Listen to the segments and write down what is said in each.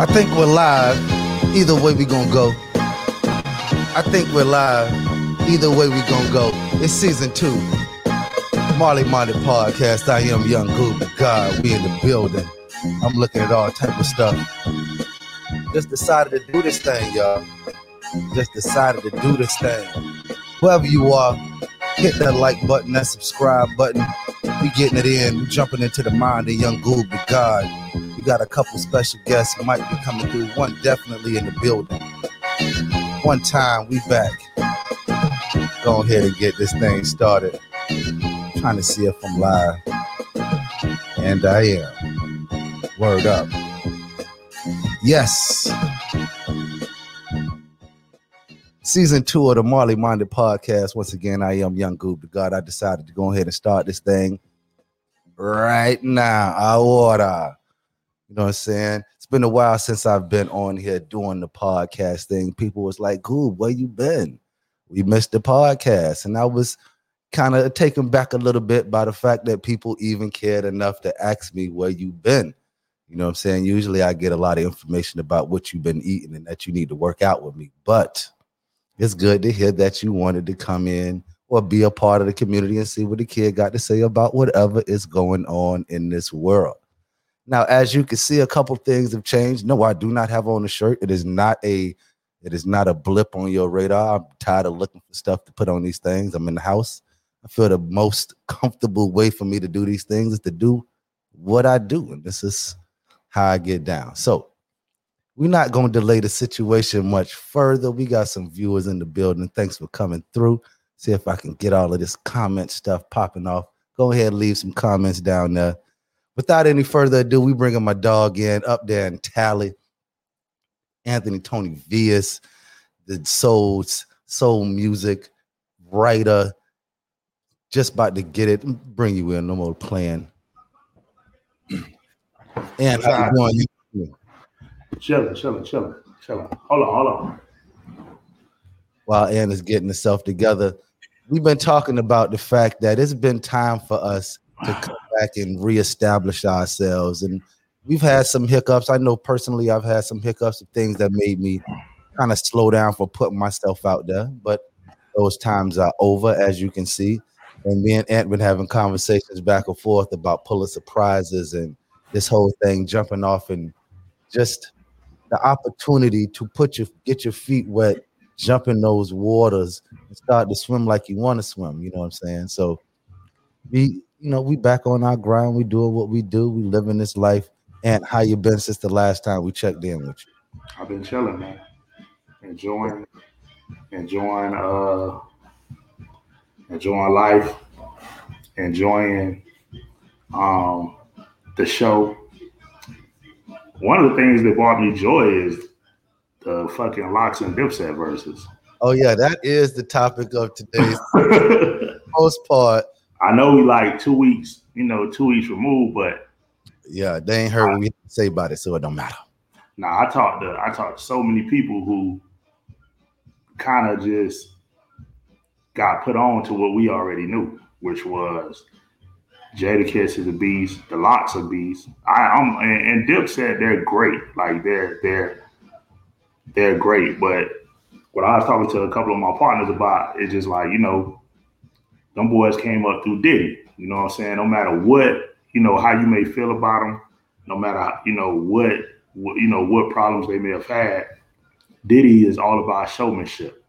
I think we're live. Either way we gonna go. I think we're live. Either way we gonna go. It's season two. Marley Minded Podcast. I am Young Goob. God, we in the building. I'm looking at all type of stuff. Just decided to do this thing, y'all. Just decided to do this thing. Whoever you are, hit that like button, that subscribe button. We getting it in. We jumping into the mind of Young Goob. God. Got a couple special guests who might be coming through. One definitely in the building. One time we back. Go ahead and get this thing started. trying to see if I'm live. And I am. Word up. Yes. Season two of the Marley Minded Podcast. Once again, I am Young Goob. God, I decided to go ahead and start this thing right now. I order. You know what I'm saying? It's been a while since I've been on here doing the podcast thing. People was like, Goob, where you been? We missed the podcast. And I was kind of taken back a little bit by the fact that people even cared enough to ask me where you been. You know what I'm saying? Usually I get a lot of information about what you've been eating and that you need to work out with me. But it's good to hear that you wanted to come in or be a part of the community and see what the kid got to say about whatever is going on in this world. Now, as you can see, a couple things have changed. No, I do not have on a shirt. It is not a it is not a blip on your radar. I'm tired of looking for stuff to put on these things. I'm in the house. I feel the most comfortable way for me to do these things is to do what I do. And this is how I get down. So we're not going to delay the situation much further. We got some viewers in the building. Thanks for coming through. See if I can get all of this comment stuff popping off. Go ahead leave some comments down there without any further ado, we bringing my dog in up there in Tally. Anthony Tony Vias, the soul soul music writer. Just about to get it. Bring you in. No more playing. And how you doing? Chilling, chilling, chilling, chilling. Hold on, hold on. While Ann is getting herself together, we've been talking about the fact that it's been time for us to come back and reestablish ourselves. And we've had some hiccups. I know personally, I've had some hiccups of things that made me kind of slow down for putting myself out there. But those times are over, as you can see. And me and Ant been having conversations back and forth about Pulitzer prizes and this whole thing jumping off and just the opportunity to put your get your feet wet, jump in those waters and start to swim like you want to swim. You know what I'm saying? So we you know, we back on our grind. We doing what we do. We living this life. And how you been since the last time we checked in with you? I've been chilling, man. Enjoying, enjoying, uh, enjoying life, enjoying, um, the show. One of the things that brought me joy is the fucking LOX and Dipset verses. Oh yeah, that is the topic of today's most part I know we like two weeks, you know, two weeks removed, but yeah, they ain't heard I, what we say about it, so it don't matter. Nah, I talked to I talked to so many people who kind of just got put on to what we already knew, which was Jadakiss is a beast, the LOX of beasts. I, I'm and, and Dipset they're great, like they're they're they're great. But what I was talking to a couple of my partners about is just like you know them boys came up through Diddy. You know what I'm saying? No matter what, you know, how you may feel about them, no matter, you know, what, what you know, what problems they may have had, Diddy is all about showmanship.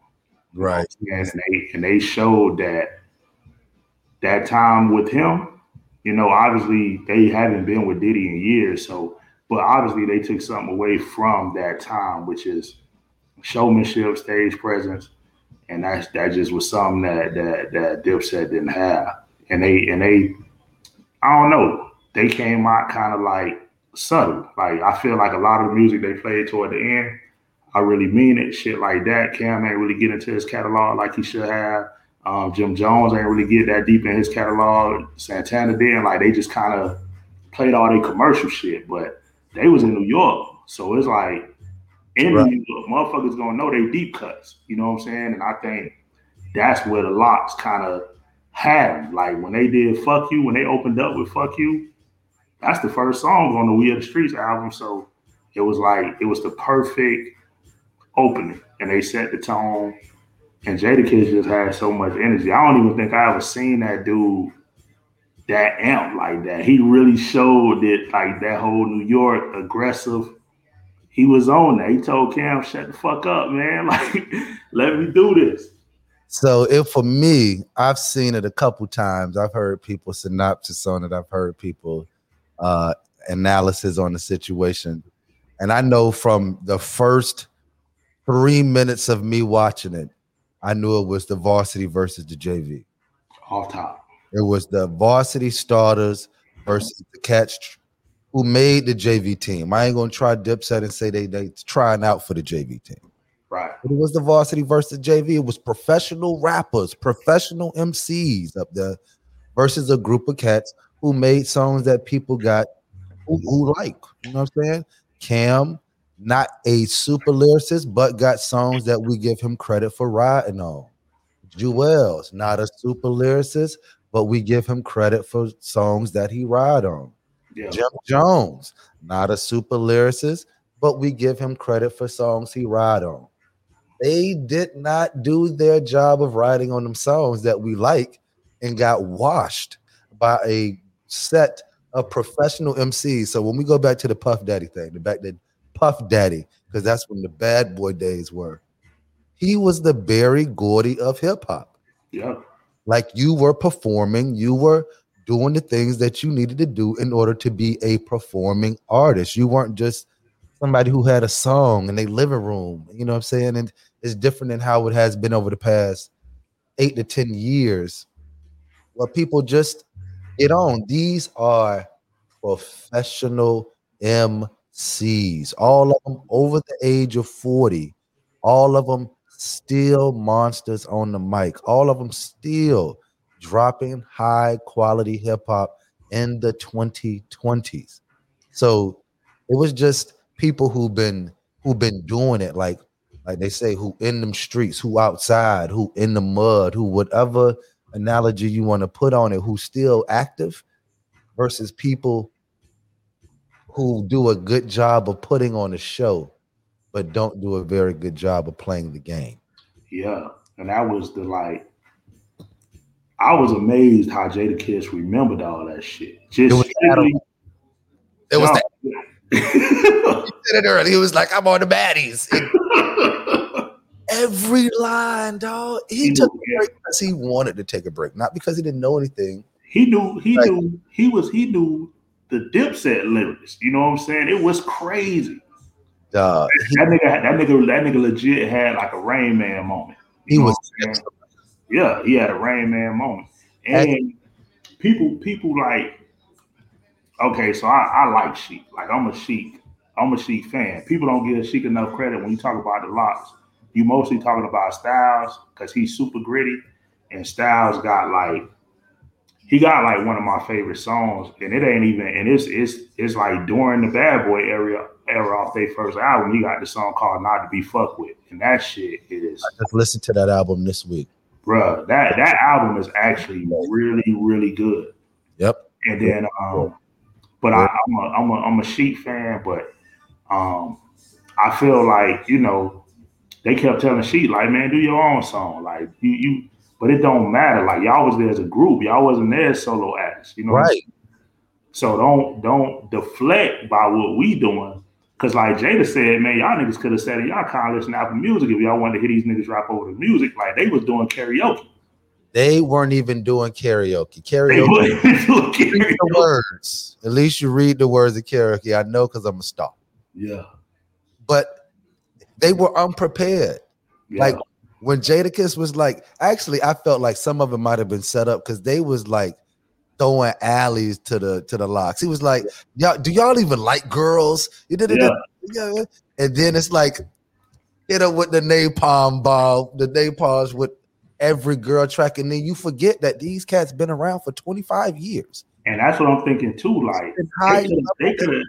Right. And they and they showed that that time with him, you know, obviously they haven't been with Diddy in years. So, but obviously they took something away from that time, which is showmanship, stage presence, and that's that just was something that that that Dipset didn't have, and they and they, I don't know, they came out kind of like subtle. Like I feel like a lot of the music they played toward the end, I really mean it. Shit like that. Cam ain't really get into his catalog like he should have. Um, Jim Jones ain't really get that deep in his catalog. Santana did. Like they just kind of played all their commercial shit, but they was in New York, so it's like in right. Motherfuckers gonna know they deep cuts. You know what I'm saying? And I think that's where the LOX kind of had Like when they did "Fuck You," when they opened up with "Fuck You," that's the first song on the We Are the Streets album. So It was like it was the perfect opening, and they set the tone. And Jadakiss just had so much energy. I don't even think I ever seen that dude that amp like that. He really showed it like that whole New York aggressive. He was on that. He told Cam, "Shut the fuck up, man! Like, let me do this." So if for me, I've seen it a couple times. I've heard people synopsis on it. I've heard people uh, analysis on the situation, and I know from the first three minutes of me watching it, I knew it was the varsity versus the JV. Off top. It was the varsity starters versus the catch who made the JV team. I ain't gonna try Dipset and say they they trying out for the JV team. Right. But it was the varsity versus JV. It was professional rappers, professional MCs up there versus a group of cats who made songs that people got who, who like. You know what I'm saying? Cam, not a super lyricist, but got songs that we give him credit for writing on. Juelz, not a super lyricist, but we give him credit for songs that he ride on. Yeah. Jim Jones, not a super lyricist, but we give him credit for songs he ride on. They did not do their job of writing on them songs that we like and got washed by a set of professional MCs. So when we go back to the Puff Daddy thing, the back that Puff Daddy, because that's when the bad boy days were, he was the Berry Gordy of hip hop. Yeah. Like you were performing, you were doing the things that you needed to do in order to be a performing artist. You weren't just somebody who had a song in their living room. You know what I'm saying? And it's different than how it has been over the past eight to 10 years where people just get on. These are professional MCs, all of them over the age of 40, all of them still monsters on the mic, all of them still dropping high quality hip hop in the 2020s. So it was just people who've been who've been doing it like like they say who in them streets who outside who in the mud who whatever analogy you want to put on it who's still active versus people who do a good job of putting on a show but don't do a very good job of playing the game Yeah. And that was the like I was amazed how Jadakiss remembered all that shit. Just It was strictly- it was that he said it early he was like i'm on the baddies And every line dog he, He took knew, a break because he wanted to take a break not because he didn't know anything he knew he Like- knew he was he knew the dipset lyrics. You know what I'm saying? It was crazy. uh, he, That nigga, that nigga, that nigga legit had like a Rain Man moment. He was what I'm saying? Yeah, he had a Rain Man moment. And people, people like, okay, so I, I like Sheek. Like I'm a Sheek. I'm a Sheek fan. People don't give Sheek enough credit when you talk about the LOX. You mostly talking about Styles because he's super gritty, and Styles got like he got like one of my favorite songs, and it ain't even and it's it's it's like during the Bad Boy era era off their first album, he got the song called "Not to Be Fucked With," and that shit is just listened to that album this week bruh, that that album is actually really, really good. yep And then, um, but I, I'm a I'm a I'm a Sheek fan, but um, I feel like you know they kept telling Sheek like, man, do your own song, like you you. But it don't matter. Like y'all was there as a group. Y'all wasn't there as solo acts. You know. what I'm right so don't don't deflect by what we doing. Cause like Jada said, man, y'all niggas could have said it. Y'all can't listen to Apple Music if y'all wanted to hear these niggas rap over the music. Like they was doing karaoke. they weren't even doing karaoke They karaoke read the karaoke. words at least you read the words of karaoke i know because i'm a star Yeah. but they were unprepared yeah. Like when Jadakiss was like, actually, I felt like some of it might have been set up because they was like throwing alleys to the to the LOX. He was like, "Y'all, do y'all even like girls?" You did it, Yeah. And then it's like, hit up with the napalm ball, the napalms with every girl track, and then you forget that these cats been around for twenty five years. and that's what I'm thinking too. Like they could have.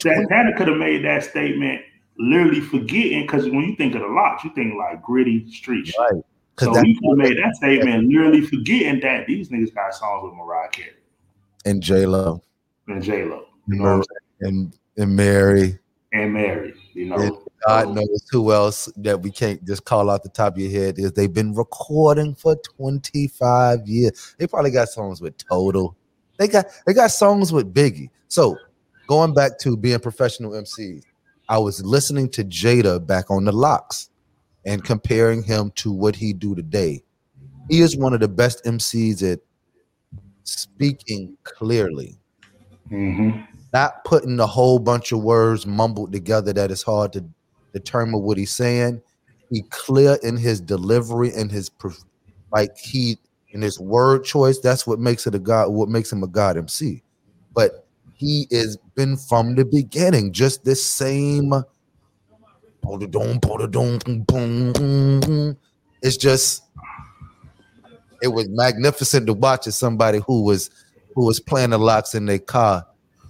Santana could have made that statement literally forgetting because when you think of the LOX, you think like gritty street shit. So Because he made that statement literally forgetting that these niggas got songs with Mariah Carey and J Lo and J Lo. You know what I'm saying? and and Mary and Mary, You know, And God knows who else that we can't just call out the top of your head is they've been recording for 25 years. They probably got songs with Total. They got they got songs with Biggie. So going back to being professional MCs, I was listening to Jada back on the LOX and comparing him to what he do today. He is one of the best MCs at speaking clearly Mhm. not putting a whole bunch of words mumbled together that it's hard to determine what he's saying. He clear in his delivery and his like he in his word choice. That's what makes it a god. What makes him a god MC. But he has been from the beginning just this same. It's just it was magnificent to watch as somebody who was who was playing the LOX in their car.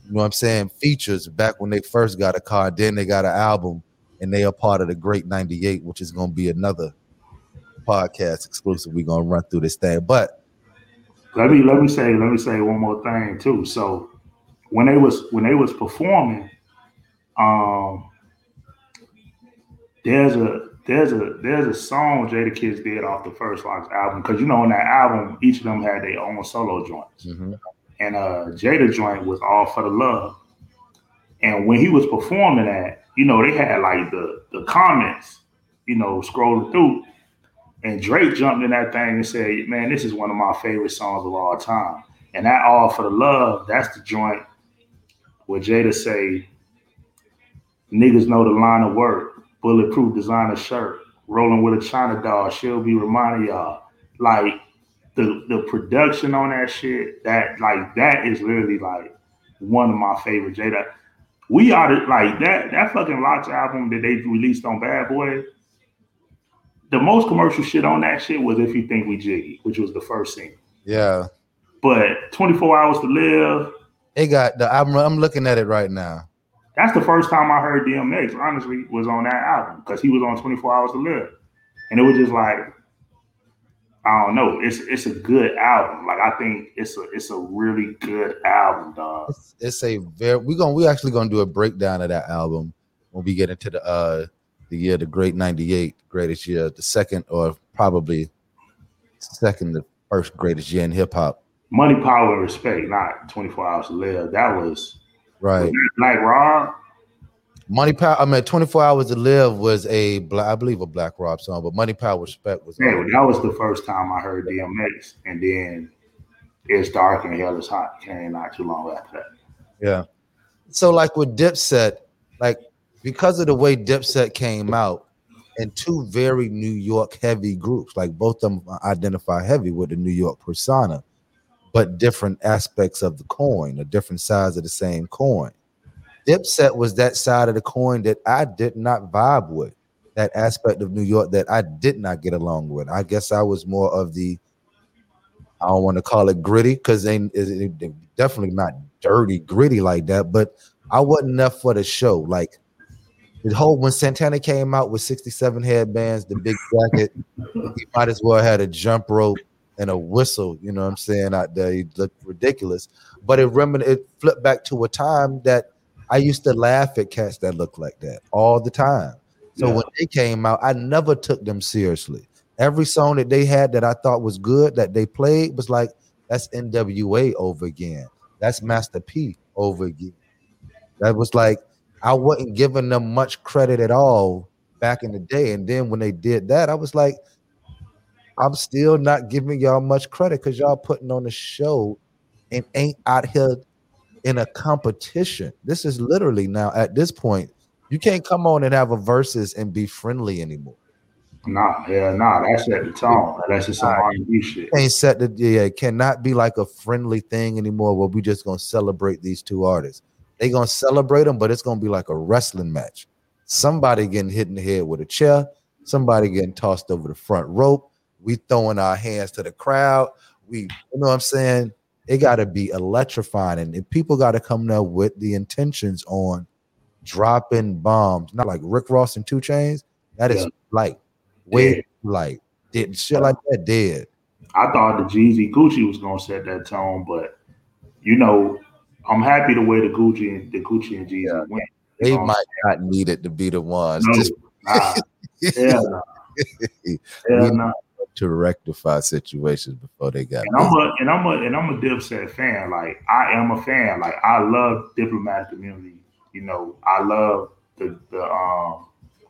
You know what I'm saying? Features back when they first got a car, then they got an album, and they are part of the Great 98, which is gonna be another podcast exclusive. We're gonna run through this thing. But Let me let me say let me say one more thing too. So when they was when they was performing, um, there's a there's a there's a song Jadakiss did off the First LOX album because you know on that album each of them had their own solo joints, and uh Jada joint was all for the love. And when he was performing that, you know they had like the the comments, you know, scrolling through, and Drake jumped in that thing and said, "Man, this is one of my favorite songs of all time." And that all for the love, that's the joint where Jada say, "Niggas know the line of work, bulletproof designer shirt, rolling with a China doll. She'll be reminding y'all like the the production on that shit. That like that is literally like one of my favorite Jada. We are the, like that that fucking LOX album that they released on Bad Boy the most commercial shit on that shit was if you think we jiggy, which was the first single. yeah, But 24 hours to live, it got the I'm I'm looking at it right now. That's the first time I heard DMX, honestly, was on that album because he was on 24 hours to live. And it was just like, I don't know. It's it's a good album. Like I think it's a it's a really good album, dog. It's, it's a very we gonna we actually gonna do a breakdown of that album when we get into the uh the year the great 98 greatest year the second or probably second the first greatest year in hip-hop Money, power, and respect, not 24 hours to live. That was right Black Rob. money power i mean 24 hours to live was a black i believe a black rob song but money power respect was Yeah, that was the first time I heard DMX, and then it's dark and hell is hot came not too long after that. Yeah. So like with Dipset, like because of the way Dipset came out, and two very New York heavy groups, like both of them identify heavy with the New York persona, but different aspects of the coin, or different sides of the same coin. Dipset was that side of the coin that I did not vibe with, that aspect of New York that I did not get along with. I guess I was more of the I don't want to call it gritty because they, they definitely not dirty, gritty like that. But I wasn't enough for the show. Like the whole when Santana came out with 67 headbands, the big jacket, he might as well had a jump rope and a whistle. You know what I'm saying? Out there, he looked ridiculous. But it remin- it flipped back to a time that I used to laugh at cats that looked like that all the time. So Yeah. when they came out, I never took them seriously. Every song that they had that I thought was good that they played was like that's NWA over again. That's Master P over again. That was like I wasn't giving them much credit at all back in the day. And then when they did that, I was like, I'm still not giving y'all much credit because y'all putting on a show and ain't out here in a competition. This is literally now at this point, you can't come on and have a versus and be friendly anymore. Nah, yeah, nah, that's set the tone. That's just some R&B shit. Can't set the yeah, it cannot be like a friendly thing anymore where we just gonna celebrate these two artists. They gonna celebrate them, but it's gonna be like a wrestling match. Somebody getting hit in the head with a chair, somebody getting tossed over the front rope. We throwing our hands to the crowd. We, you know what I'm saying? It got to be electrifying, and, people got to come there with the intentions on dropping bombs, not like Rick Ross and 2 Chainz. That is Yeah. like way Yeah. like did shit like that dead. I thought the Jeezy Gucci was gonna set that tone, but you know, I'm happy the way the Gucci and the Gucci and Jeezy Yeah. went. They what might not need it to be the ones No, just nah, hell no. Hell no. To rectify situations before they got. And I'm a and I'm a and I'm a Dipset fan. Like I am a fan. Like I love Diplomatic Immunity. You know, I love the the um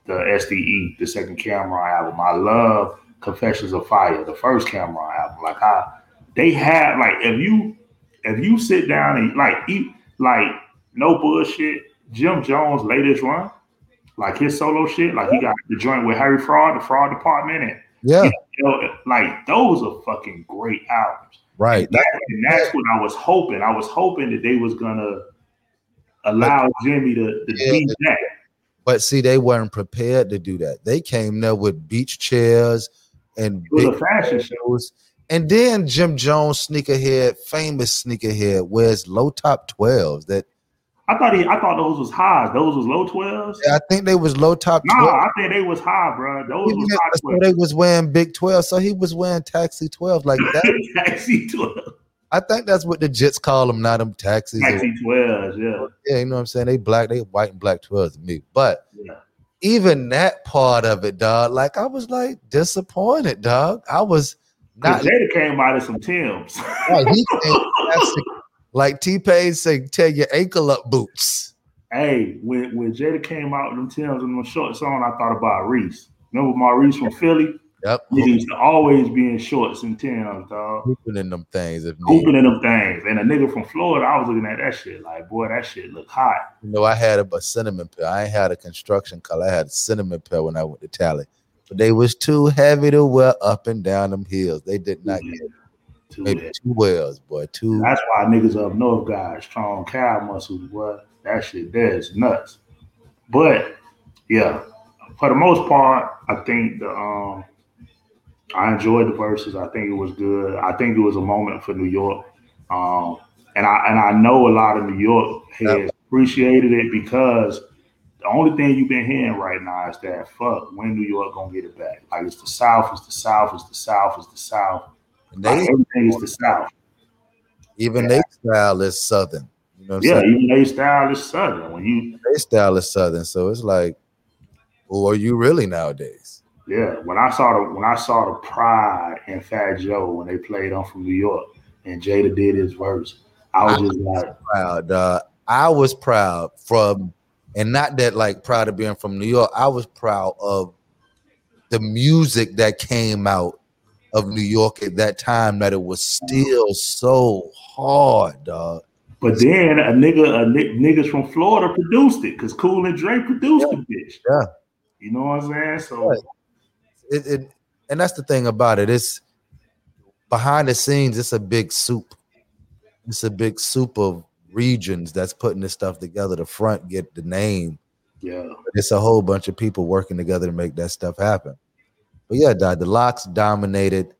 the SDE, the second Cam'ron album. I love Confessions of Fire, the first Cam'ron album. Like I they have like if you if you sit down and like eat like no bullshit, Jim Jones' latest run, like his solo shit, like he got the joint with Harry Fraud, the fraud department, and yeah, like those are fucking great albums. right. That, and that's what I was hoping. I was hoping that they was gonna allow Jimmy to, to Yeah. be that. But see, they weren't prepared to do that. They came there with beach chairs and It was big a fashion shows. And then Jim Jones sneakerhead, famous sneakerhead, wears low top 12s. That I thought he, I thought those was high. Those was low twelves. I think they was low top Nah, 12. I think they was high, bro. Those was high so twelve. they was wearing big 12. So he was wearing taxi 12 like that. Taxi twelve. I think that's what the Jits call them, not them taxis. Taxi twelves. Yeah. Yeah, you know what I'm saying? They black, they white and black 12s to me. But Yeah. even that part of it, dog, like I was like disappointed, dog. I was not Jada came out of some Tims. like, he came like T Pain say, tear your ankle up boots. hey, when when Jada came out with them Tims and them shorts on, I thought about Reese. Remember Maurice from Philly? Yep. He used to always be in shorts and Tims, dog. Hooping in them things if. Hooping in them things. And a nigga from Florida, I was looking at that shit like, boy, that shit look hot. You know, I had a, a cinnamon pill. I ain't had a construction color. I had a cinnamon pill when I went to Tally. But they was too heavy to wear up and down them hills. They did not get Too maybe bad. two wells, boy. Two That's why niggas up north got strong cow muscles, boy. That shit there is nuts. But yeah, for the most part, I think the um I enjoyed the verses. I think it was good. I think it was a moment for New York. Um and I and I know a lot of New York has appreciated it because the only thing you've been hearing right now is that fuck when New York gonna get it back. Like it's the South, it's the South, it's the South, it's the South. And they everything is the South. even their style is southern. You know what I'm Yeah, saying? even their style is southern. When you Their style is southern. So it's like, who are you really nowadays? yeah, when I saw the when I saw the pride in Fat Joe when they played on from New York and Jada did his verse, I was just like, Proud. Uh, I was proud from, and not that like proud of being from New York. I was proud of the music that came out of New York at that time. That it was still so hard, dog. but then a nigga, a ni- niggas from Florida produced it because Cool and Dre produced the bitch. Yeah. You know what I'm saying? So Right. It, it, and that's the thing about it. It's behind the scenes. It's a big soup. It's a big soup of regions that's putting this stuff together. The front get the name. yeah, It's a whole bunch of people working together to make that stuff happen. But yeah, dog, the LOX dominated.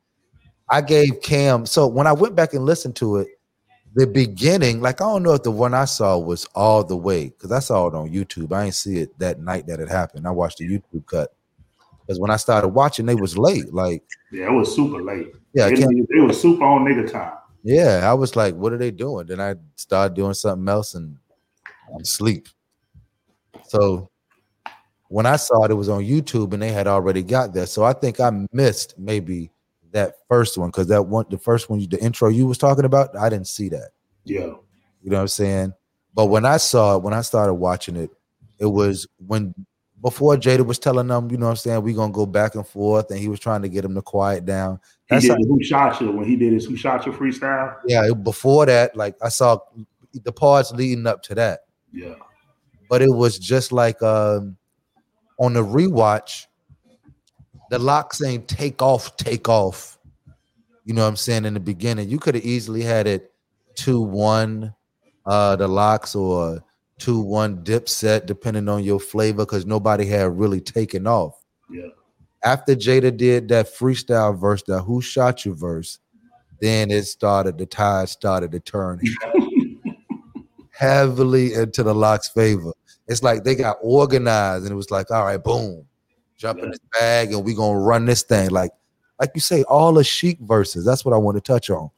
I gave Cam. So when I went back and listened to it, the beginning, like I don't know if the one I saw was all the way because I saw it on YouTube. I didn't see it that night that it happened. I watched the YouTube cut because when I started watching, they was late. Like, yeah, it was super late. yeah, it, it was super on nigga time. yeah. I was like, what are they doing? Then I started doing something else and I'm asleep. So when I saw it, it was on YouTube and they had already got there. So I think I missed maybe that first one because that one, the first one, the intro you was talking about, I didn't see that. Yeah, You know what I'm saying? But when I saw it, when I started watching it, it was when before Jada was telling them, you know what I'm saying, we're gonna go back and forth, and he was trying to get him to quiet down. he That's did how- Who Shot You when he did his Who Shot You freestyle. yeah, before that, like I saw the parts leading up to that. Yeah, but it was just like um on the rewatch the LOX ain't take off take off. You know what i'm saying? In the beginning you could have easily had it 2-1 uh the LOX or 2-1 Dipset depending on your flavor because nobody had really taken off. Yeah. after jada did that freestyle verse that who shot you verse then it started the tide started to turn heavily into the LOX favor it's like they got organized and it was like all right boom jump in this bag and we gonna run this thing like like you say all the Sheek verses that's what i want to touch on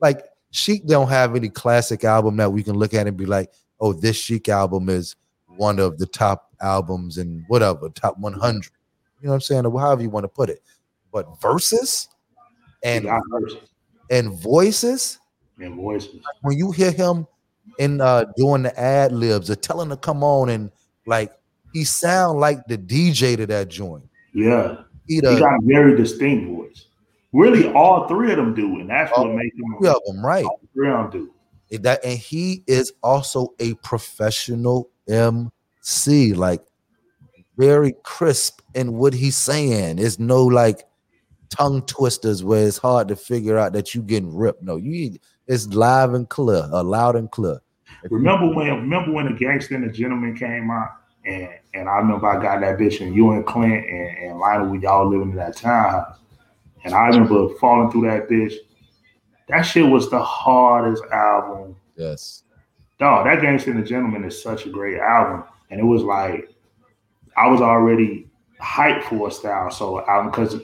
like Sheek don't have any classic album that we can look at and be like oh this Sheek album is one of the top albums and whatever, top 100. You know what I'm saying? Or however you want to put it. But verses and and voices and voices. When you hear him in uh doing the ad libs or telling to come on and like he sound like the DJ to that joint. Yeah. He, he got a very distinct voice. Really, all three of them do, and that's what makes them. Three of them, right? All three of them do. That and he is also a professional MC, like very crisp in what he's saying. There's no like tongue twisters where it's hard to figure out that you getting ripped. No, you it's live and clear, uh, loud and clear. remember when remember when the gangster and the gentleman came out, and and I remember I got that bitch and you and Clint and, and Lionel, we y'all living in that townhouse. And I remember falling through that bitch. That shit was the hardest album. Yes. Dog, that Gangsta and the Gentleman is such a great album. And it was like I was already hyped for a Styles P album because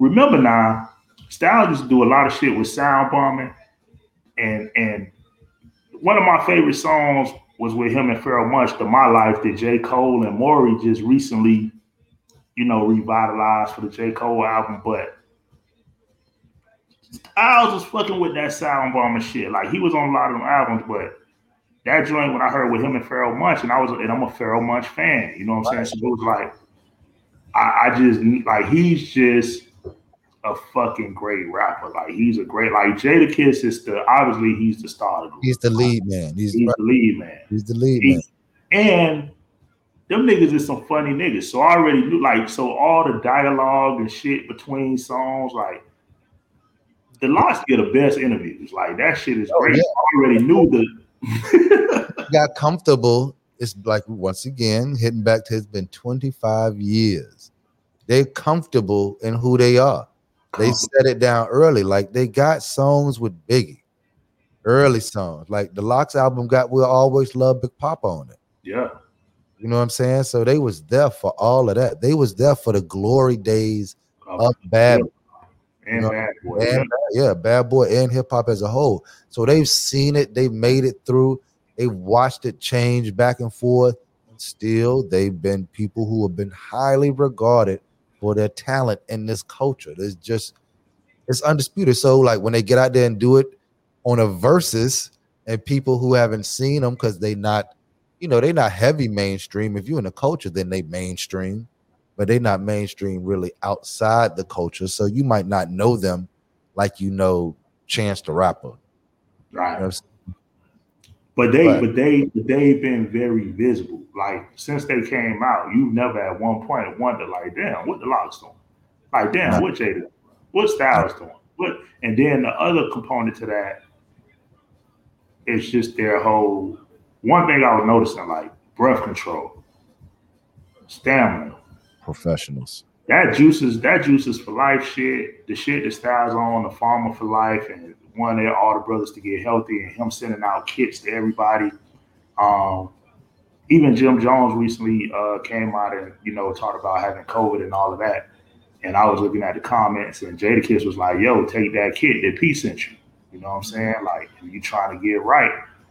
remember now, Style used to do a lot of shit with sound bombing and and one of my favorite songs was with him and Pharoahe Monch, the My Life that J. Cole and Morray just recently, you know, revitalized for the J. Cole album. But I was just fucking with that sound bomb and shit. Like he was on a lot of them albums, but that joint when I heard with him and Pharoahe Monch, and I was and I'm a Pharoahe Monch fan, you know what I'm saying? So it was like I, I just like he's just a fucking great rapper. Like he's a great like Jadakiss is the obviously he's the star. The he's the lead man. He's, he's the lead man. He's the lead he, man. And them niggas is some funny niggas. So I already knew like so all the dialogue and shit between songs, like the LOX get the best interviews. Like that shit is oh, great. Yeah. I already knew the got comfortable. It's like once again hitting back to it's been 25 years. They're comfortable in who they are. They set it down early. Like they got songs with Biggie, early songs. Like the LOX album got We'll Always Love Big Poppa on it. Yeah. You know what I'm saying? So they was there for all of that. They was there for the glory days oh, of bad and you know, bad boy. And, yeah, bad boy and hip hop as a whole. So they've seen it, they've made it through, they've watched it change back and forth. And still, they've been people who have been highly regarded for their talent in this culture. There's just it's undisputed. So like when they get out there and do it on a versus and people who haven't seen them because they not, you know, they not heavy mainstream. If you're in the culture, then they mainstream, but they not mainstream really outside the culture. So you might not know them like you know Chance the Rapper. Right. You know but they, but, but they, but they've been very visible. Like since they came out, you've never at one point wondered, like, damn, what the LOX doing? Like, damn, what Jada, what Styles doing? What? And then the other component to that is just their whole. One thing I was noticing, like breath control, stamina, professionals. That juices, that juices for life shit. The shit that Styles on, the farmer for life, and one of all the brothers to get healthy and him sending out kits to everybody. Um, even Jim Jones recently uh, came out and you know talked about having COVID and all of that. And I was looking at the comments, and Jadakiss was like, "Yo, take that kit that P sent you." You know what I'm saying? Like, you trying to get right,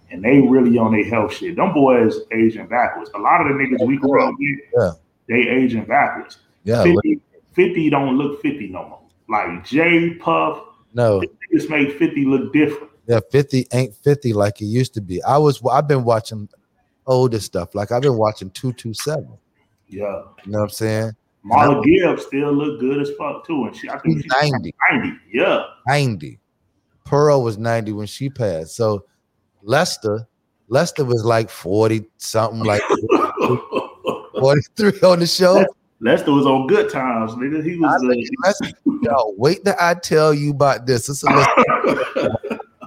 and they really on their health shit. Them boys aging backwards. A lot of the niggas we grew up with, yeah. they aging backwards. Yeah, 50, 50 don't look 50 no more. Like Jay Puff, no, just made 50 look different. Yeah, 50 ain't 50 like it used to be. I was I've been watching older stuff. Like I've been watching 227. Yeah. You know what I'm saying? Marla Gibbs still look good as fuck too. And she I think she's 90. 90. Yeah. 90. Pearl was 90 when she passed. So Lester, Lester was like 40 something like 43 on the show. Lester was on good times, nigga. He was. Uh, yo, wait till I tell you about this. A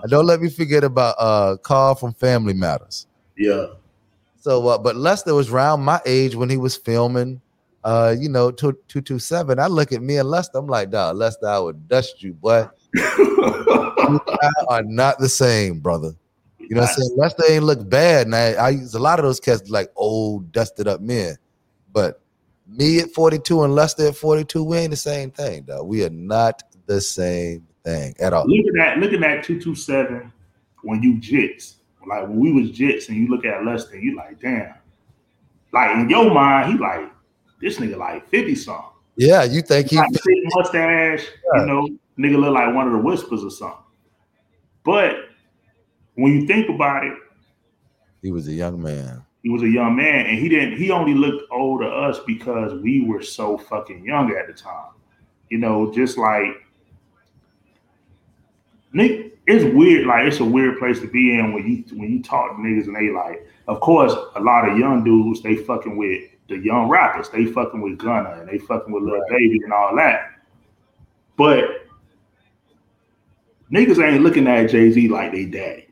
don't let me forget about uh Carl from Family Matters. Yeah. So, uh, but Lester was around my age when he was filming. Uh, you know, two two two seven. I look at me and Lester. I'm like, dog, Lester, I would dust you, boy. you are not the same, brother. You know what I'm saying? Lester ain't look bad. Now I use a lot of those cats like old, dusted up men, but me at 42 and Lester at 42, we ain't the same thing, though. We are not the same thing at all. Look at that, look at that 227 when you jits. Like when we was jits and you look at Lester, you like, damn, like in your mind, he like this nigga like fifty something. Yeah, you think he Like mustache, Yeah. you know, nigga look like one of the whispers or something. But when you think about it, he was a young man. He was a young man and he didn't he only looked old to us because we were so fucking young at the time. You know just like Nick, it's weird like it's a weird place to be in when you when you talk to niggas and they like of course a lot of young dudes they fucking with the young rappers. They fucking with Gunna and they fucking with Lil Baby and all that. But niggas ain't looking at Jay-Z like they daddy.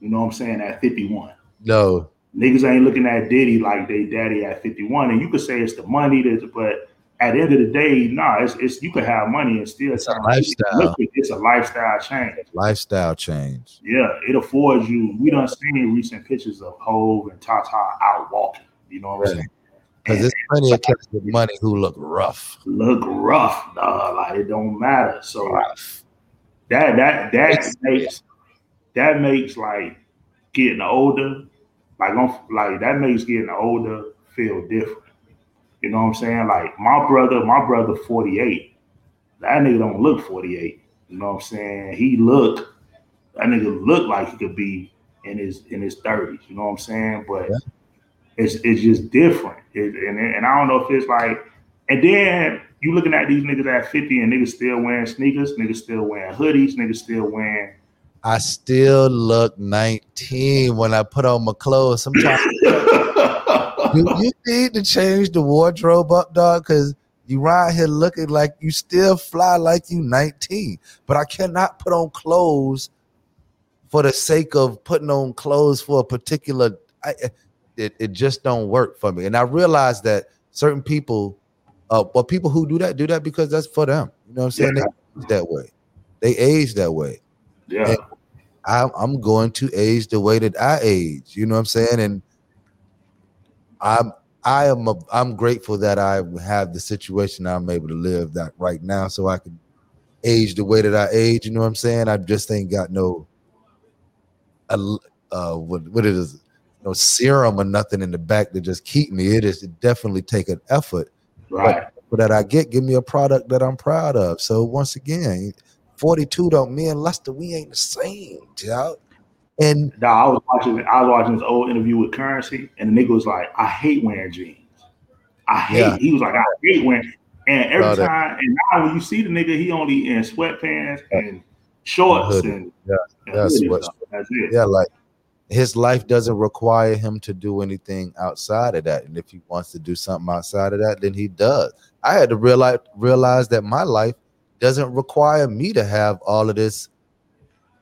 You know what I'm saying? At 51 No, Niggas ain't looking at Diddy like they daddy at 51. And you could say it's the money that but at the end of the day, nah, it's, it's you could have money and still It's a lifestyle. Look, it's a lifestyle change. lifestyle change. Yeah, it affords you. We done seen recent pictures of Hov and Tata out walking. You know what I'm saying? Because there's plenty of cats with money who look rough. Look rough, dog. Like it don't matter. So that that that makes that makes like getting older, like I'm like that makes getting older feel different. You know what I'm saying? Like my brother, my brother 48. That nigga don't look 48. You know what I'm saying? He look that nigga look like he could be in his in his 30s. You know what I'm saying? But Yeah. it's it's just different. It, and and I don't know if it's like and then you looking at these niggas at 50 and niggas still wearing sneakers, niggas still wearing hoodies, niggas still wearing I still look 19 when I put on my clothes. Sometimes you, you need to change the wardrobe up, dog, because you right here looking like you still fly like you 19. But I cannot put on clothes for the sake of putting on clothes for a particular. I, it, it just don't work for me. And I realize that certain people, uh, well, people who do that do that because that's for them. You know what I'm saying? Yeah. They age that way. They age that way. Yeah. I'm, I'm going to age the way that I age. You know what I'm saying? And I'm I am a, I'm grateful that I have the situation I'm able to live that right now, so I can age the way that I age. You know what I'm saying? I just ain't got no uh, uh what what it is no serum or nothing in the back to just keep me. It is it definitely take an effort Right. but that I get. Give me a product that I'm proud of. So once again, 42 don't me and Lester, we ain't the same, y'all. And Nah, I was watching I was watching this old interview with Curren$y, and the nigga was like, I hate wearing jeans. I hate Yeah. he was like, I hate wearing and every that. time and now when you see the nigga, he only in sweatpants and shorts Hoodie. and, Yeah, and that's what- That's it. yeah, like his life doesn't require him to do anything outside of that. And if he wants to do something outside of that, then he does. I had to realize realize that my life doesn't require me to have all of this.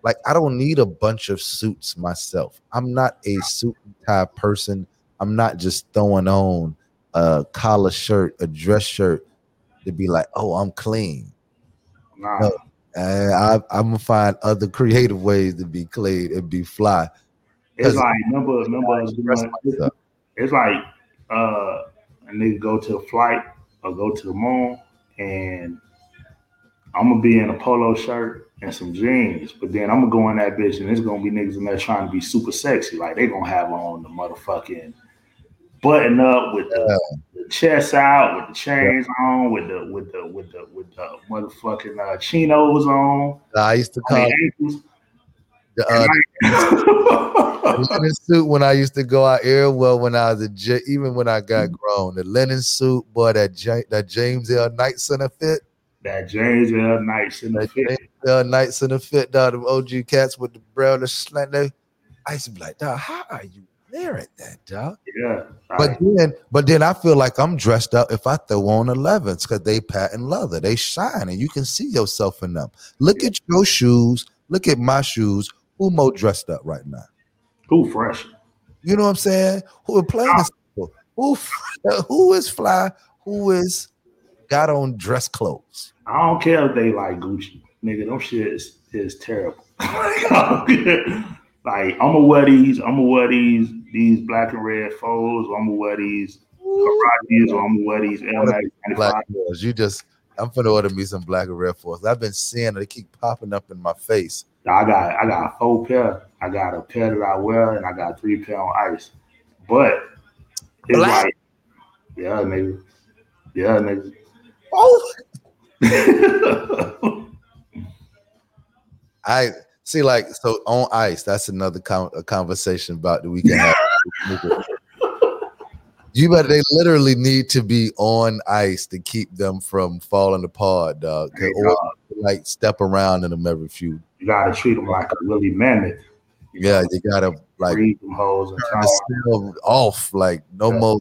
Like I don't need a bunch of suits myself. I'm not a suit and tie person. I'm not just throwing on a collar shirt, a dress shirt to be like, oh, I'm clean. Nah. No. And I, I'm gonna find other creative ways to be clean and be fly. It's like us Express doing it's like uh a nigga go to a flight or go to the moon and I'm gonna be in a polo shirt and some jeans, but then I'm gonna go in that bitch and it's gonna be niggas in there trying to be super sexy. Like they gonna have on the motherfucking button up with the, the chest out, with the chains on, with the with the with the with the motherfucking uh, chinos on, I used to call the uh, linen suit when I used to go out here. Well, when I was a J, even when I got grown, the linen suit, boy, that J, that James L. Knight Center fit, that James L. Knight Center fit. James L. Knight Center fit, dog. Them OG cats with the brown and slant. They, I used to be like, dog, how are you wearing that, dog? Yeah. But then, but then I feel like I'm dressed up if I throw on 11s because they patent leather, they shine, and you can see yourself in them. Look at your shoes. Look at my shoes. Who more dressed up right now? Who fresh? You know what I'm saying? Who are playing this? Ah. Who who is fly? Who is got on dress clothes? I don't care if they like Gucci. Nigga, them shit is, is terrible. like I'm gonna wear these, I'm gonna wear these these black and red foes, I'm gonna wear these Huaraches, or I'm gonna wear these Air Max 95. Black Force. You just I'm finna order me some black and red force. I've been seeing it, they keep popping up in my face. I got I got a four pair. I got a pair that I wear and I got three pair on ice. But It's Black? like, yeah, nigga. Yeah, nigga. Oh, I see. Like so on ice. That's another con- a conversation about that we can have. you better. They literally need to be on ice to keep them from falling apart, dog. Hey, Or dog. like step around in them every few. you gotta treat them like a really mammoth. Yeah, you gotta like breed them hoes and turn tell the cell off, like no Yeah. more,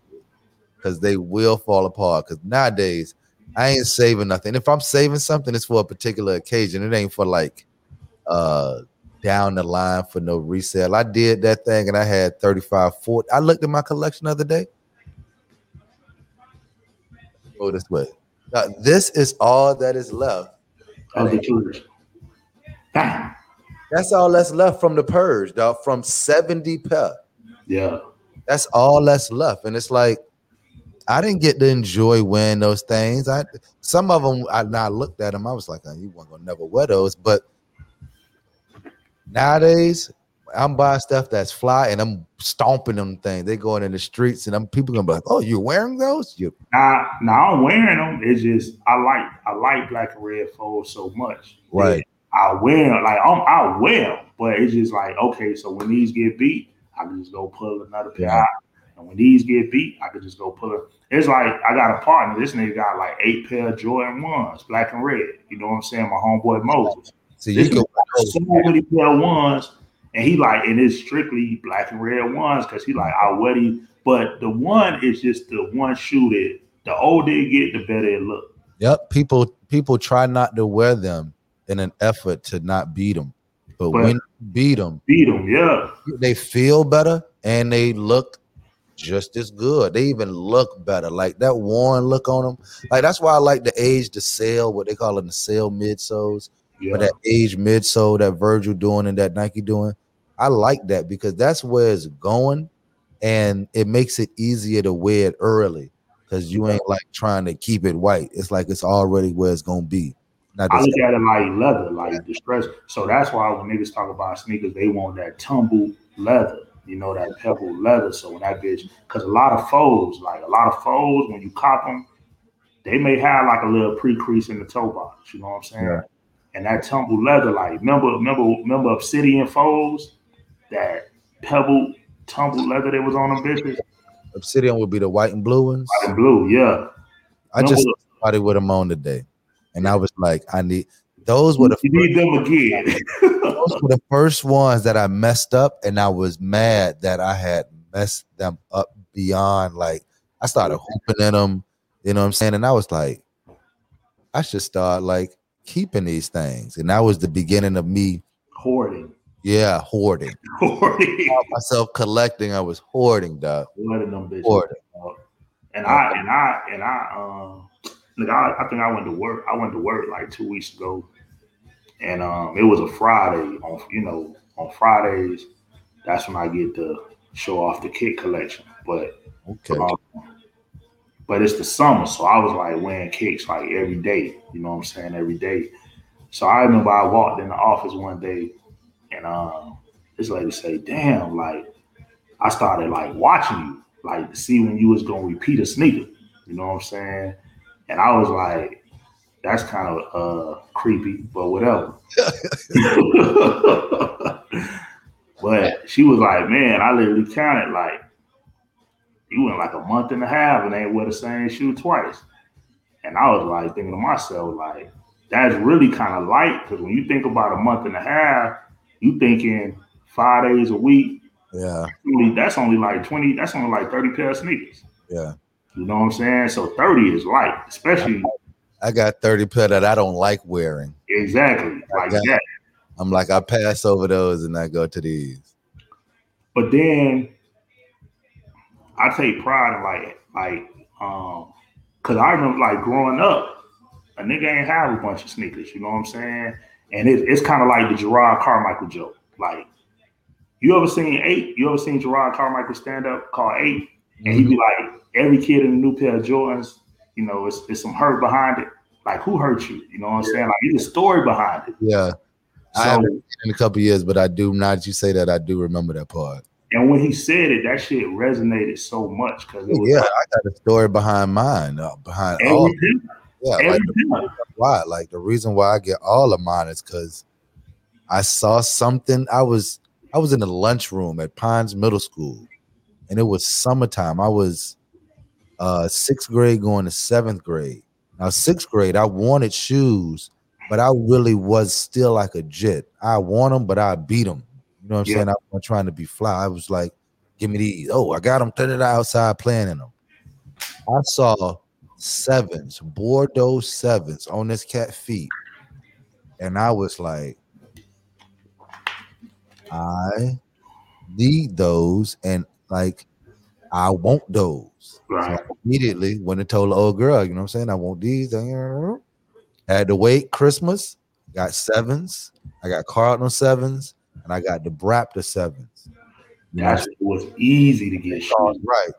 because they will fall apart. Because nowadays, I ain't saving nothing. If I'm saving something, it's for a particular occasion. It ain't for like uh down the line for no resale. I did that thing and I had 35, 40. I looked at my collection the other day. Go this way. Now, this is all that is left. of the. Bam. That's all that's left from the purge, dog. From 70 pair. Yeah. That's all that's left. And it's like I didn't get to enjoy wearing those things. I some of them I now looked at them. I was like, oh, you weren't gonna never wear those. But nowadays, I'm buying stuff that's fly and I'm stomping them things. They going in the streets and I'm people gonna be like, oh, you're wearing those? You Now, now I'm wearing them. It's just I like I like black and red folds so much. Right. I wear like I'm, I wear but it's just like okay. So when these get beat, I can just go pull another pair Yeah. And when these get beat, I could just go pull it. It's like I got a partner. This nigga got like eight pair of Jordan ones, black and red. You know what I'm saying? My homeboy Moses. This you can nigga got so many pair of ones, and he like, and it's strictly black and red ones because he like I wear these. But the one is just the one shoe that the older it get, the better it look. Yep, people people try not to wear them in an effort to not beat them. But, But- when you beat them, Beat them, yeah. they feel better and they look just as good. They even look better. Like that worn look on them. Like that's why I like the age the sale, what they call it the sale midsoles. Yeah. But that age midsole that Virgil doing and that Nike doing. I like that because that's where it's going and it makes it easier to wear it early because you ain't like trying to keep it white. It's like it's already where it's gonna be. Not I look at it like leather, like the stress. So that's why when niggas talk about sneakers, they want that tumble leather, you know, that pebble leather. So when that bitch, because a lot of foes, like a lot of foes, when you cop them, they may have like a little pre-crease in the toe box. You know what I'm saying? Yeah. And that tumble leather, like remember, remember, remember Obsidian foes, that pebble tumble leather that was on them bitches, Obsidian would be the white and blue ones. white and blue. Yeah, I just Remember- started with them on today, and I was like, I need those were the you need them again. those were the first ones that I messed up, and I was mad that I had messed them up beyond. Like I started hooping in them, you know what I'm saying, and I was like, I should start like keeping these things, and that was the beginning of me, Hoarding, yeah, hoarding. hoarding. Found myself collecting. I was hoarding, dog. Of them bitches. Hoarding. And I and I and I um look, I, I think I went to work. I went to work like two weeks ago, and um it was a Friday. On you know on Fridays, that's when I get to show off the kit collection. But Okay. um, but it's the summer, so I was like wearing kicks like every day. You know what I'm saying? Every day. So I remember I walked in the office one day, and um this lady say, "Damn, like I started like watching you." like to see when you was gonna repeat a sneaker. You know what I'm saying? And I was like, that's kind of uh creepy, but whatever. but she was like, man, I literally counted like you went like a month and a half and ain't wear the same shoe twice. And I was like thinking to myself, like, that's really kind of light because when you think about a month and a half, you thinking five days a week, Yeah. that's only like 20, that's only like 30 pair of sneakers. Yeah. You know what I'm saying? So 30 is light, especially I got 30 pair that I don't like wearing. exactly like got- that. I'm like, I pass over those and I go to these. But then I take pride in like like um cause I remember like growing up, a nigga ain't have a bunch of sneakers, you know what I'm saying? And it, it's kind of like the Jerrod Carmichael joke. Like, you ever seen eight? You ever seen Jerrod Carmichael stand up called eight? And he be like, every kid in a new pair of Jordans, you know, it's, it's some hurt behind it. Like, who hurt you? You know what I'm saying? Like, there's a story behind it. Yeah. I So, haven't seen it in a couple years, but I do that you say that, I do remember that part. And when he said it, that shit resonated so much because it was yeah, like, I got a story behind mine. Uh, behind all, yeah, like time. why? Like the reason why I get all of mine is because I saw something. I was I was in the lunchroom at Pines Middle School, and it was summertime. I was uh sixth grade going to seventh grade. Now sixth grade, I wanted shoes, but I really was still like a jit. I want them, but I beat them. You know what I'm Yeah. saying? I wasn't trying to be fly. I was like, give me these. Oh, I got them. Turn it outside playing in them. I saw sevens, Bordeaux sevens on this cat feet. And I was like, I need those. And like, I want those. So Right. I immediately went and told the old girl, you know what I'm saying? I want these. I Had to wait Christmas, got sevens. I got Cardinal sevens, and I got the Raptor sevens. That was easy to get shoes. Right.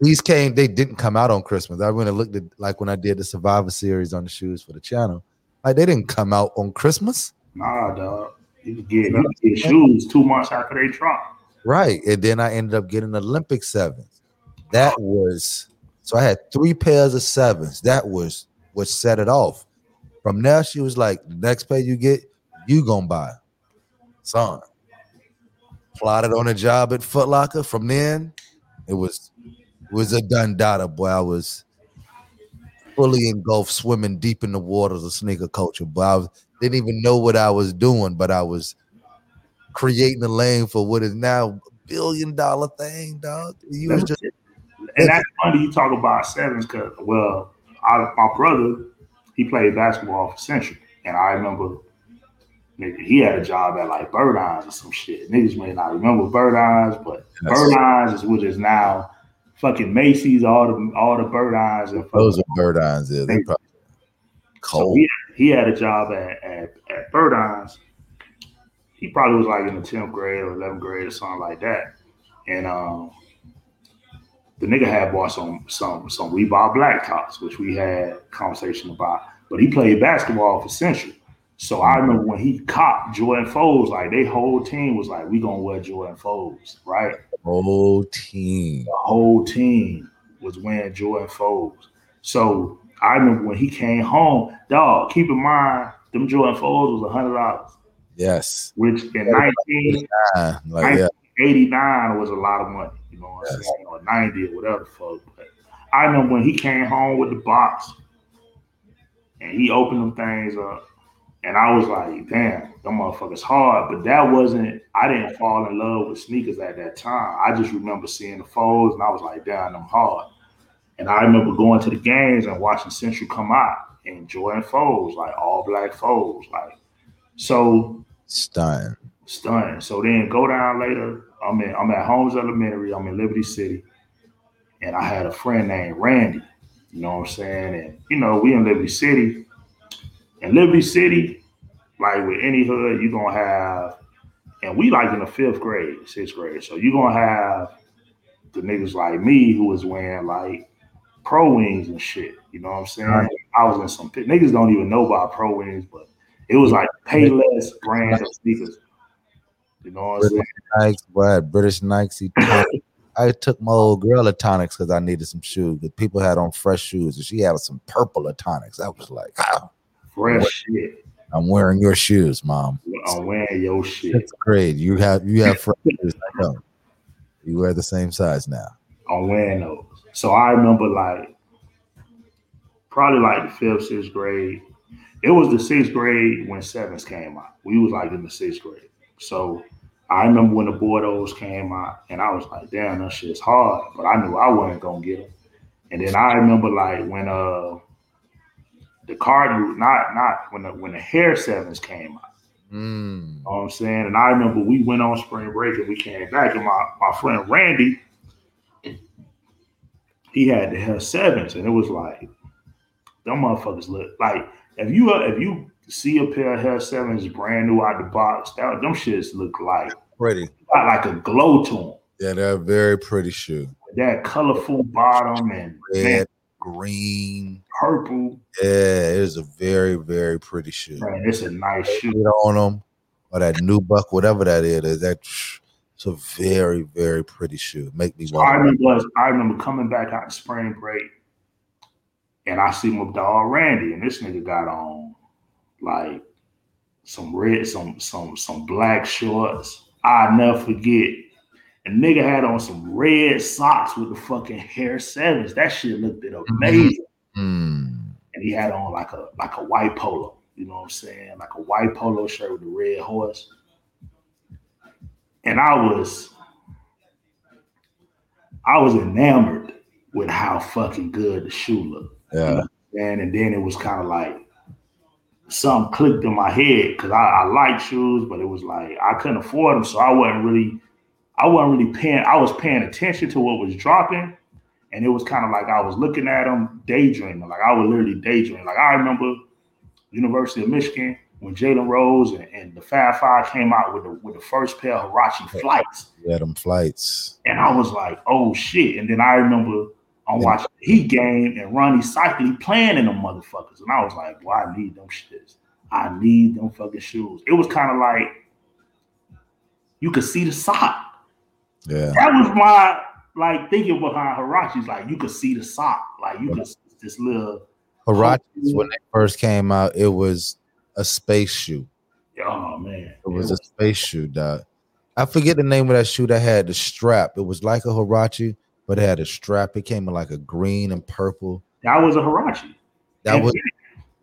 These came, they didn't come out on Christmas. I went and looked at like when I did the Survivor series on the shoes for the channel. Like they didn't come out on Christmas. Nah, dog. You could get, you could get shoes two months after they drop. Right. And then I ended up getting Olympic sevens. That was so I had three pairs of sevens. That was what set it off. From there, she was like, next pair you get, you gonna buy. Son. Plotted on a job at Foot Locker. From then, it was it was a done data, boy. I was fully engulfed, swimming deep in the waters of sneaker culture. But I was, didn't even know what I was doing, but I was creating the lane for what is now a billion dollar thing, dog. You was just and that's funny you talk about sevens because, well, I, my brother, he played basketball for Central. And I remember nigga, he had a job at like Burdines or some shit. Niggas may not remember Burdines, but Yes. Burdines is what is now fucking Macy's, all the all the Burdines and those are Burdines. Yeah, they probably So cold. he, he had a job at, at, at Burdines. He probably was like in the 10th grade or 11th grade or something like that. And um, the nigga had bought some some some Reebok black tops, which we had conversation about. But he played basketball for Central. So I remember when he copped Jordan Foles, like they whole team was like, we gonna wear Jordan Foles, right? Whole team. the whole team was wearing Jordan Foles. So I remember when he came home, dog, keep in mind, them Jordan Foles was a hundred dollars, Yes. which in like yeah. was a lot of money, you know what I'm Yes. saying, or ninety or whatever the fuck. But I remember when he came home with the box and he opened them things up, and I was like, damn, them motherfuckers hard. But that wasn't, I didn't fall in love with sneakers at that time. I just remember seeing the folds and I was like, damn, them hard. And I remember going to the games and watching Central come out and enjoying folds, like all black folds. Like, so Stunning. stunning. So then go down later. I'm in I'm at Holmes Elementary. I'm in Liberty City. And I had a friend named Randy. You know what I'm saying? And you know, we in Liberty City. And Liberty City, like with any hood, you're gonna have, and we like in the fifth grade, sixth grade. So you're gonna have the niggas like me who was wearing like pro wings and shit. You know what I'm saying? Right. I was in some niggas don't even know about pro wings, but it was like Payless brand of sneakers. You know what I'm saying? Nikes, boy, British Nikes. I took my old girl Etonics because I needed some shoes. But people had on fresh shoes, and she had some purple Etonics. I was like, ah, Fresh shit. I'm wearing your shoes, mom. I'm wearing your shit. That's great. You have you have fresh shoes. I know. You wear the same size now. I'm wearing those. So I remember like probably like the fifth, sixth grade. It was the sixth grade when sevens came out. We was like in the sixth grade. So I remember when the Bordeaux came out, and I was like, "Damn, that shit's hard." But I knew I wasn't gonna get them. And then I remember like when uh the Cardinal, not not when the when the Hare Sevens came out. Mm. You know what I'm saying? And I remember we went on spring break and we came back, and my, my friend Randy, he had the Hare Sevens, and it was like, them motherfuckers look like if you uh, if you see a pair of Hell Sevens brand new out the box, that them shits look like Pretty. got like a glow to them. Yeah, they're a very pretty shoe. That colorful bottom and Red, green. purple, Yeah, it is a very, very pretty shoe. man, it's a nice shoe. On them or that nubuck, whatever that is. That It's a very, very pretty shoe. Make me so I remember I remember coming back out of spring break and I see my dog Randy, and this nigga got on like some red, some some some black shorts. I never forget. And nigga had on some red socks with the fucking Hare sevens. That shit looked mm-hmm. amazing. Mm-hmm. And he had on like a like a white polo. You know what I'm saying? Like a white polo shirt with a red horse. And I was I was enamored with how fucking good the shoe looked. Yeah. And and then it was kind of like something clicked in my head because I, I like shoes, but it was like I couldn't afford them, so I wasn't really, I wasn't really paying. I was paying attention to what was dropping, and it was kind of like I was looking at them, daydreaming. Like I was literally daydreaming. Like I remember University of Michigan when Jalen Rose and, and, the Fab Five came out with the with the first pair of Huarache flights. Yeah, them flights. And I was like, oh shit. And then I remember I'm watching the Heat game and Rony Seikaly playing in them motherfuckers. And I was like, well, I need them shits. I need them fucking shoes. It was kind of like you could see the sock. Yeah. That was my like thinking behind Huarache's like you could see the sock. Like you yeah. could this little Huarache's when they first came out, it was a space shoe. Oh man. It was, it was a space shoe, dog. I forget the name of that shoe that had the strap. It was like a Huarache, but it had a strap. It came in like a green and purple. That was a Huarache. That was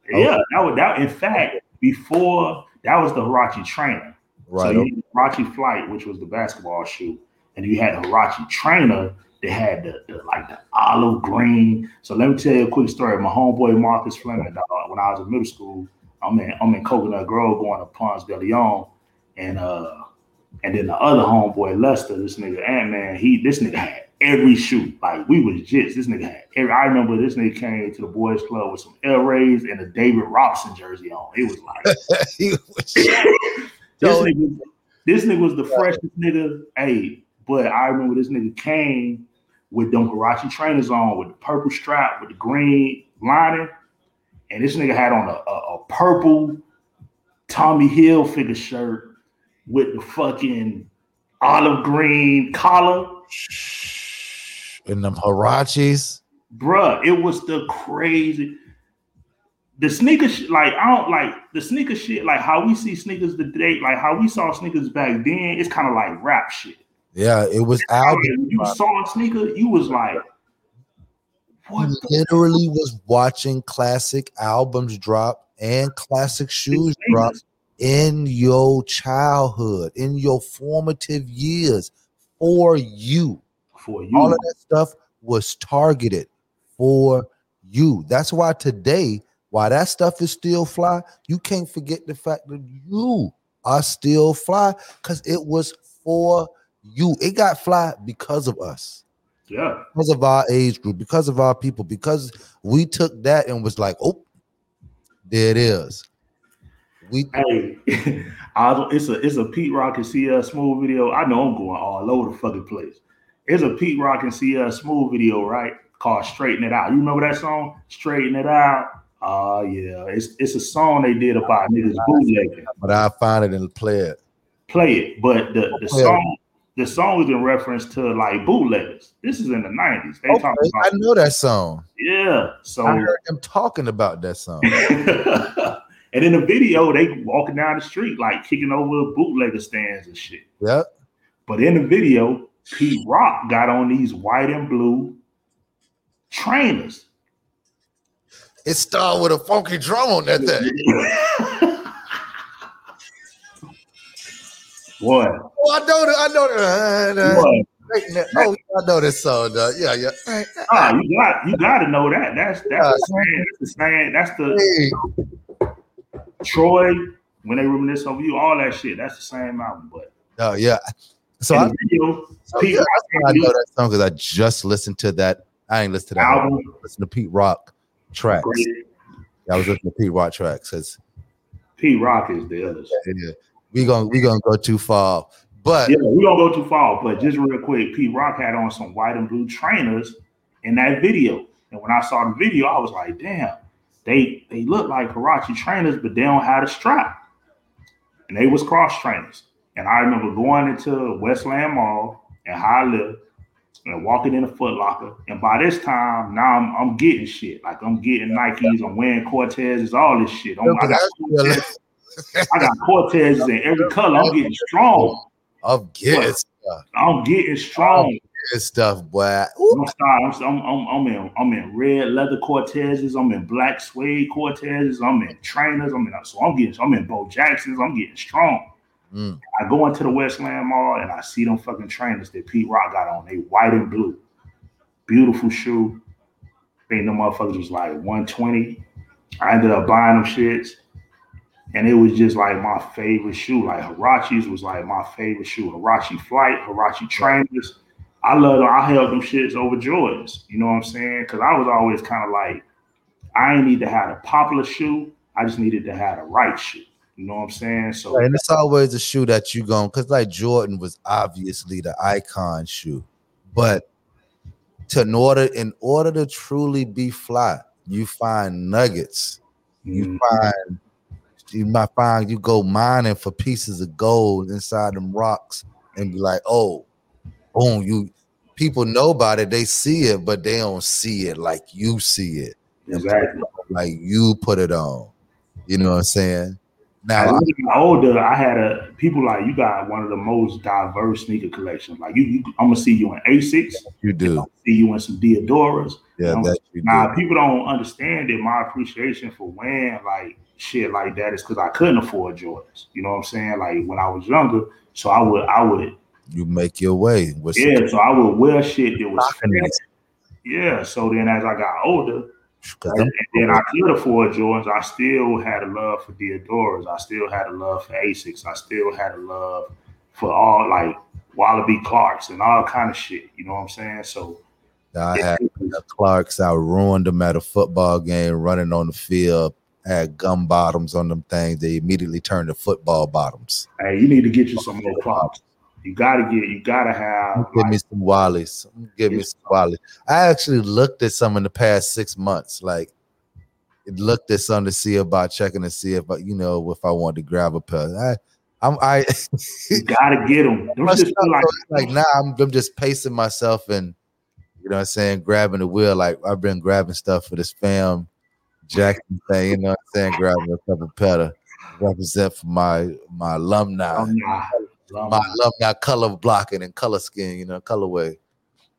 yeah. That was that. In fact, before that was the Huarache trainer. Right. So you had Huarache Flight, which was the basketball shoe, and you had Huarache trainer that had the, the, like the olive green. So let me tell you a quick story. My homeboy Marcus Fleming, dog, when I was in middle school, I'm in I'm in Coconut Grove going to Ponce de Leon, and uh and then the other homeboy Lester, this nigga Ant Man, he this nigga had every shoe. Like we was jits. This nigga had every. I remember this nigga came to the boys club with some Air Rays and a David Robinson jersey on. It was like was, this, nigga, this nigga was the freshest nigga. Hey, but I remember this nigga came with them Huarache trainers on with the purple strap with the green lining, and this nigga had on a, a, a purple Tommy Hilfiger shirt with the fucking olive green collar and them Huaraches. Bruh, it was the crazy. The sneaker like I don't like the sneaker shit, like how we see sneakers today, like how we saw sneakers back then. It's kind of like rap shit. Yeah, it was out. You saw a sneaker, you was like, what? Literally was watching classic albums drop and classic shoes drop in your childhood, in your formative years for you for you. All of that stuff was targeted for you. That's why today, why that stuff is still fly, you can't forget the fact that you are still fly because it was for you. It got fly because of us. Yeah. Because of our age group, because of our people, because we took that and was like, oh, there it is. We hey, it's a it's a Pete Rock and CL Smooth video. I know I'm going all over the fucking place. It's a Pete Rock and CL Smooth video, right? Called Straighten It Out. You remember that song? Straighten It Out. Oh uh, yeah, it's it's a song they did about niggas bootlegging. But I find it and play it. Play it, but the, the song the song is in reference to like bootleggers. This is in the nineties. They okay, talk about I know that song. Yeah, so I heard them talking about that song. and in the video, they walking down the street like kicking over bootlegger stands and shit. Yep. But in the video, Pete Rock got on these white and blue trainers. It started with a funky drum on that thing. what? Oh, I know that. I know that. What? Oh, I know this song. Yeah, yeah. Ah, you got you got to know that. That's that's yeah. the saying. That's the saying. That's the hey. Troy when they reminisce over you. All that shit. That's the same album. But oh yeah, so I, video, so Pete yeah, I know that song because I just listened to that. I ain't listened to that album. Listen to Pete Rock tracks. Great. I was listening to Pete Rock tracks because Pete Rock is the other. Yeah, we gonna we gonna go too far, but yeah, we gonna go too far. But just real quick, Pete Rock had on some white and blue trainers in that video, and when I saw the video, I was like, damn, they they look like Huarache trainers, but they don't have a strap, and they was cross trainers. And I remember going into Westland Mall and Hialeah and walking in a Foot Locker. And by this time, now I'm, I'm getting shit. Like I'm getting Nikes, I'm wearing Cortezes, all this shit. Oh I'm, I, got Cortez, I got Cortezes in every color. I'm getting strong. I'm getting stuff. I'm getting strong. Good stuff, boy. I'm, I'm, I'm, I'm, in I'm in red leather Cortezes. I'm in black suede Cortezes. I'm in trainers. I'm in so I'm getting I'm in Bo Jacksons. I'm getting strong. Mm. I go into the Westland Mall and I see them fucking trainers that Pete Rock got on. They white and blue. Beautiful shoe. I think the motherfuckers was like 120. I ended up buying them shits. And it was just like my favorite shoe. Like Huaraches was like my favorite shoe. Huarache Flight, Huarache Trainers. I love them. I held them shits over Jordans. You know what I'm saying? Because I was always kind of like, I need to have a popular shoe. I just needed to have the right shoe. You know what I'm saying? So and it's always a shoe that you going because like Jordan was obviously the icon shoe, but to in order in order to truly be fly, you find nuggets. You mm-hmm. find you might find you go mining for pieces of gold inside them rocks and be like, oh, boom, you people know about it, they see it, but they don't see it like you see it. Exactly. Like you put it on. You know what I'm saying? Now, as I older, I had a people like you got one of the most diverse sneaker collections. Like you, you I'm gonna see you in Asics. You do. see you in some Diadoras. Yeah, that you now do. people don't understand that my appreciation for wearing like shit like that is because I couldn't afford Jordans. You know what I'm saying? Like when I was younger, so I would, I would. You make your way. yeah, so I would wear shit that was. Yeah, so then as I got older, and, and then I could afford Jordans. I still had a love for Diadoras. I still had a love for Asics. I still had a love for all like Wallaby Clarks and all kind of shit. You know what I'm saying? So I had Clarks. I ruined them at a football game, running on the field. Had gum bottoms on them things. They immediately turned to football bottoms. Hey, you need to get you some more Clarks. You gotta get, you gotta have. Give like, me some Wally's. Give me some Wally's. I actually looked at some in the past six months. Like, looked at some to see about checking to see if I, you know if I wanted to grab a pair. I, I'm I. you gotta get them. Just like, like now I'm, I'm just pacing myself and you know what I'm saying, grabbing the wheel. Like I've been grabbing stuff for this FAMU Jackson thing. You know what I'm saying, grabbing a couple petter represent for my my alumni. alumni my alumni color blocking and color scheme, you know, colorway.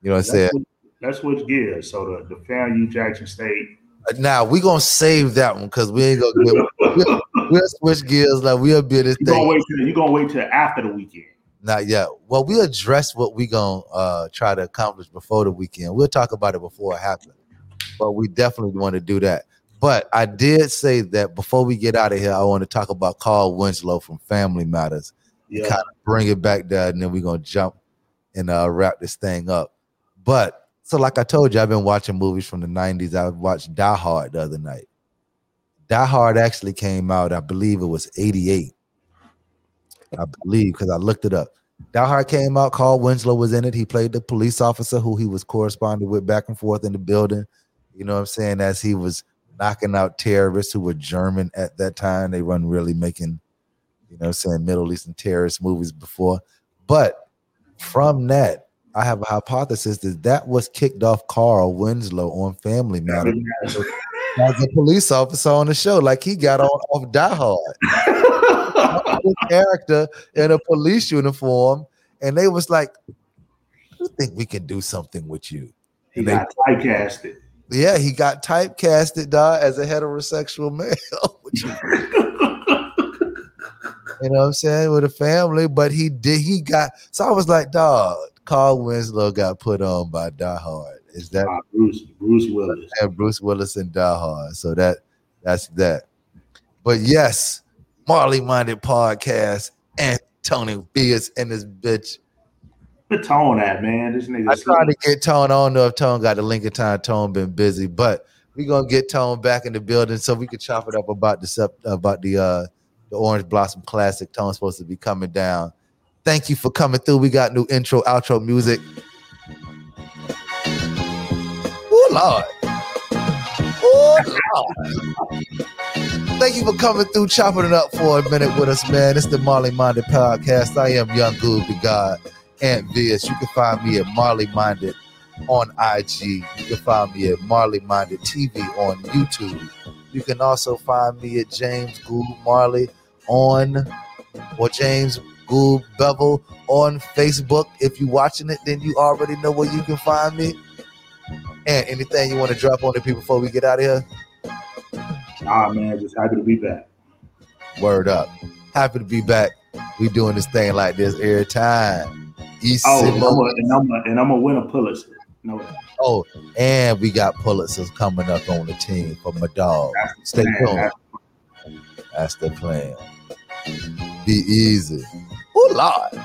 You know what I'm saying? Let's switch gears. So the, the FAMU Jackson State. Uh, now we gonna save that one because we ain't gonna get we'll, we'll switch gears like we'll be this you thing. Gonna wait till, you gonna wait till after the weekend. Not yet. Well, we address what we gonna uh, try to accomplish before the weekend. We'll talk about it before it happens, but we definitely want to do that. But I did say that before we get out of here, I want to talk about Carl Winslow from Family Matters kind of bring it back there, and then we're gonna jump and uh, wrap this thing up. But so, like I told you, I've been watching movies from the '90s. I watched Die Hard the other night. Die Hard actually came out, I believe it was '88. I believe because I looked it up. Die Hard came out. Carl Winslow was in it. He played the police officer who he was corresponding with back and forth in the building. You know what I'm saying? As he was knocking out terrorists who were German at that time. They weren't really making you know, saying Middle Eastern terrorist movies before. But from that, I have a hypothesis that that was kicked off Carl Winslow on Family Matters as a police officer on the show. Like he got on off Die Hard, character in a police uniform, and they was like, "I think we can do something with you." He and got they, typecasted. Yeah, he got typecasted, dog, as a heterosexual male. You know what I'm saying? With a family, but he did. He got. So I was like, dog. Carl Winslow got put on by Die Hard. Is that uh, Bruce Bruce Willis? And Bruce Willis and Die Hard. So that that's that. But yes, Marley Minded Podcast and Tony Beers and this bitch. The tone at man. This nigga. I tried to get Tone. I don't know if Tone got the Lincoln time. Tone been busy, but we gonna get Tone back in the building so we can chop it up about the about the uh the Orange Blossom Classic. Tone's supposed to be coming down. Thank you for coming through. We got new intro, outro music. Oh Lord. Oh Lord. Thank you for coming through, chopping it up for a minute with us, man. It's the Marley Minded Podcast. I am Young Goob, the God, and Viz. You can find me at Marley Minded on IG. You can find me at Marley Minded TV on YouTube. You can also find me at James Goob Marley on or James Goob Bevel on Facebook. If you're watching it, then you already know where you can find me. And anything you want to drop on the people before we get out of here? Ah man, just happy to be back. Word up. Happy to be back. We doing this thing like this every time. East oh, and I'm, a, and, I'm a, and I'm a Pulitzer. No. Oh, and we got Pulitzers coming up on the team for my dog. Stay tuned. That's the plan. Be easy. Oh, Lord.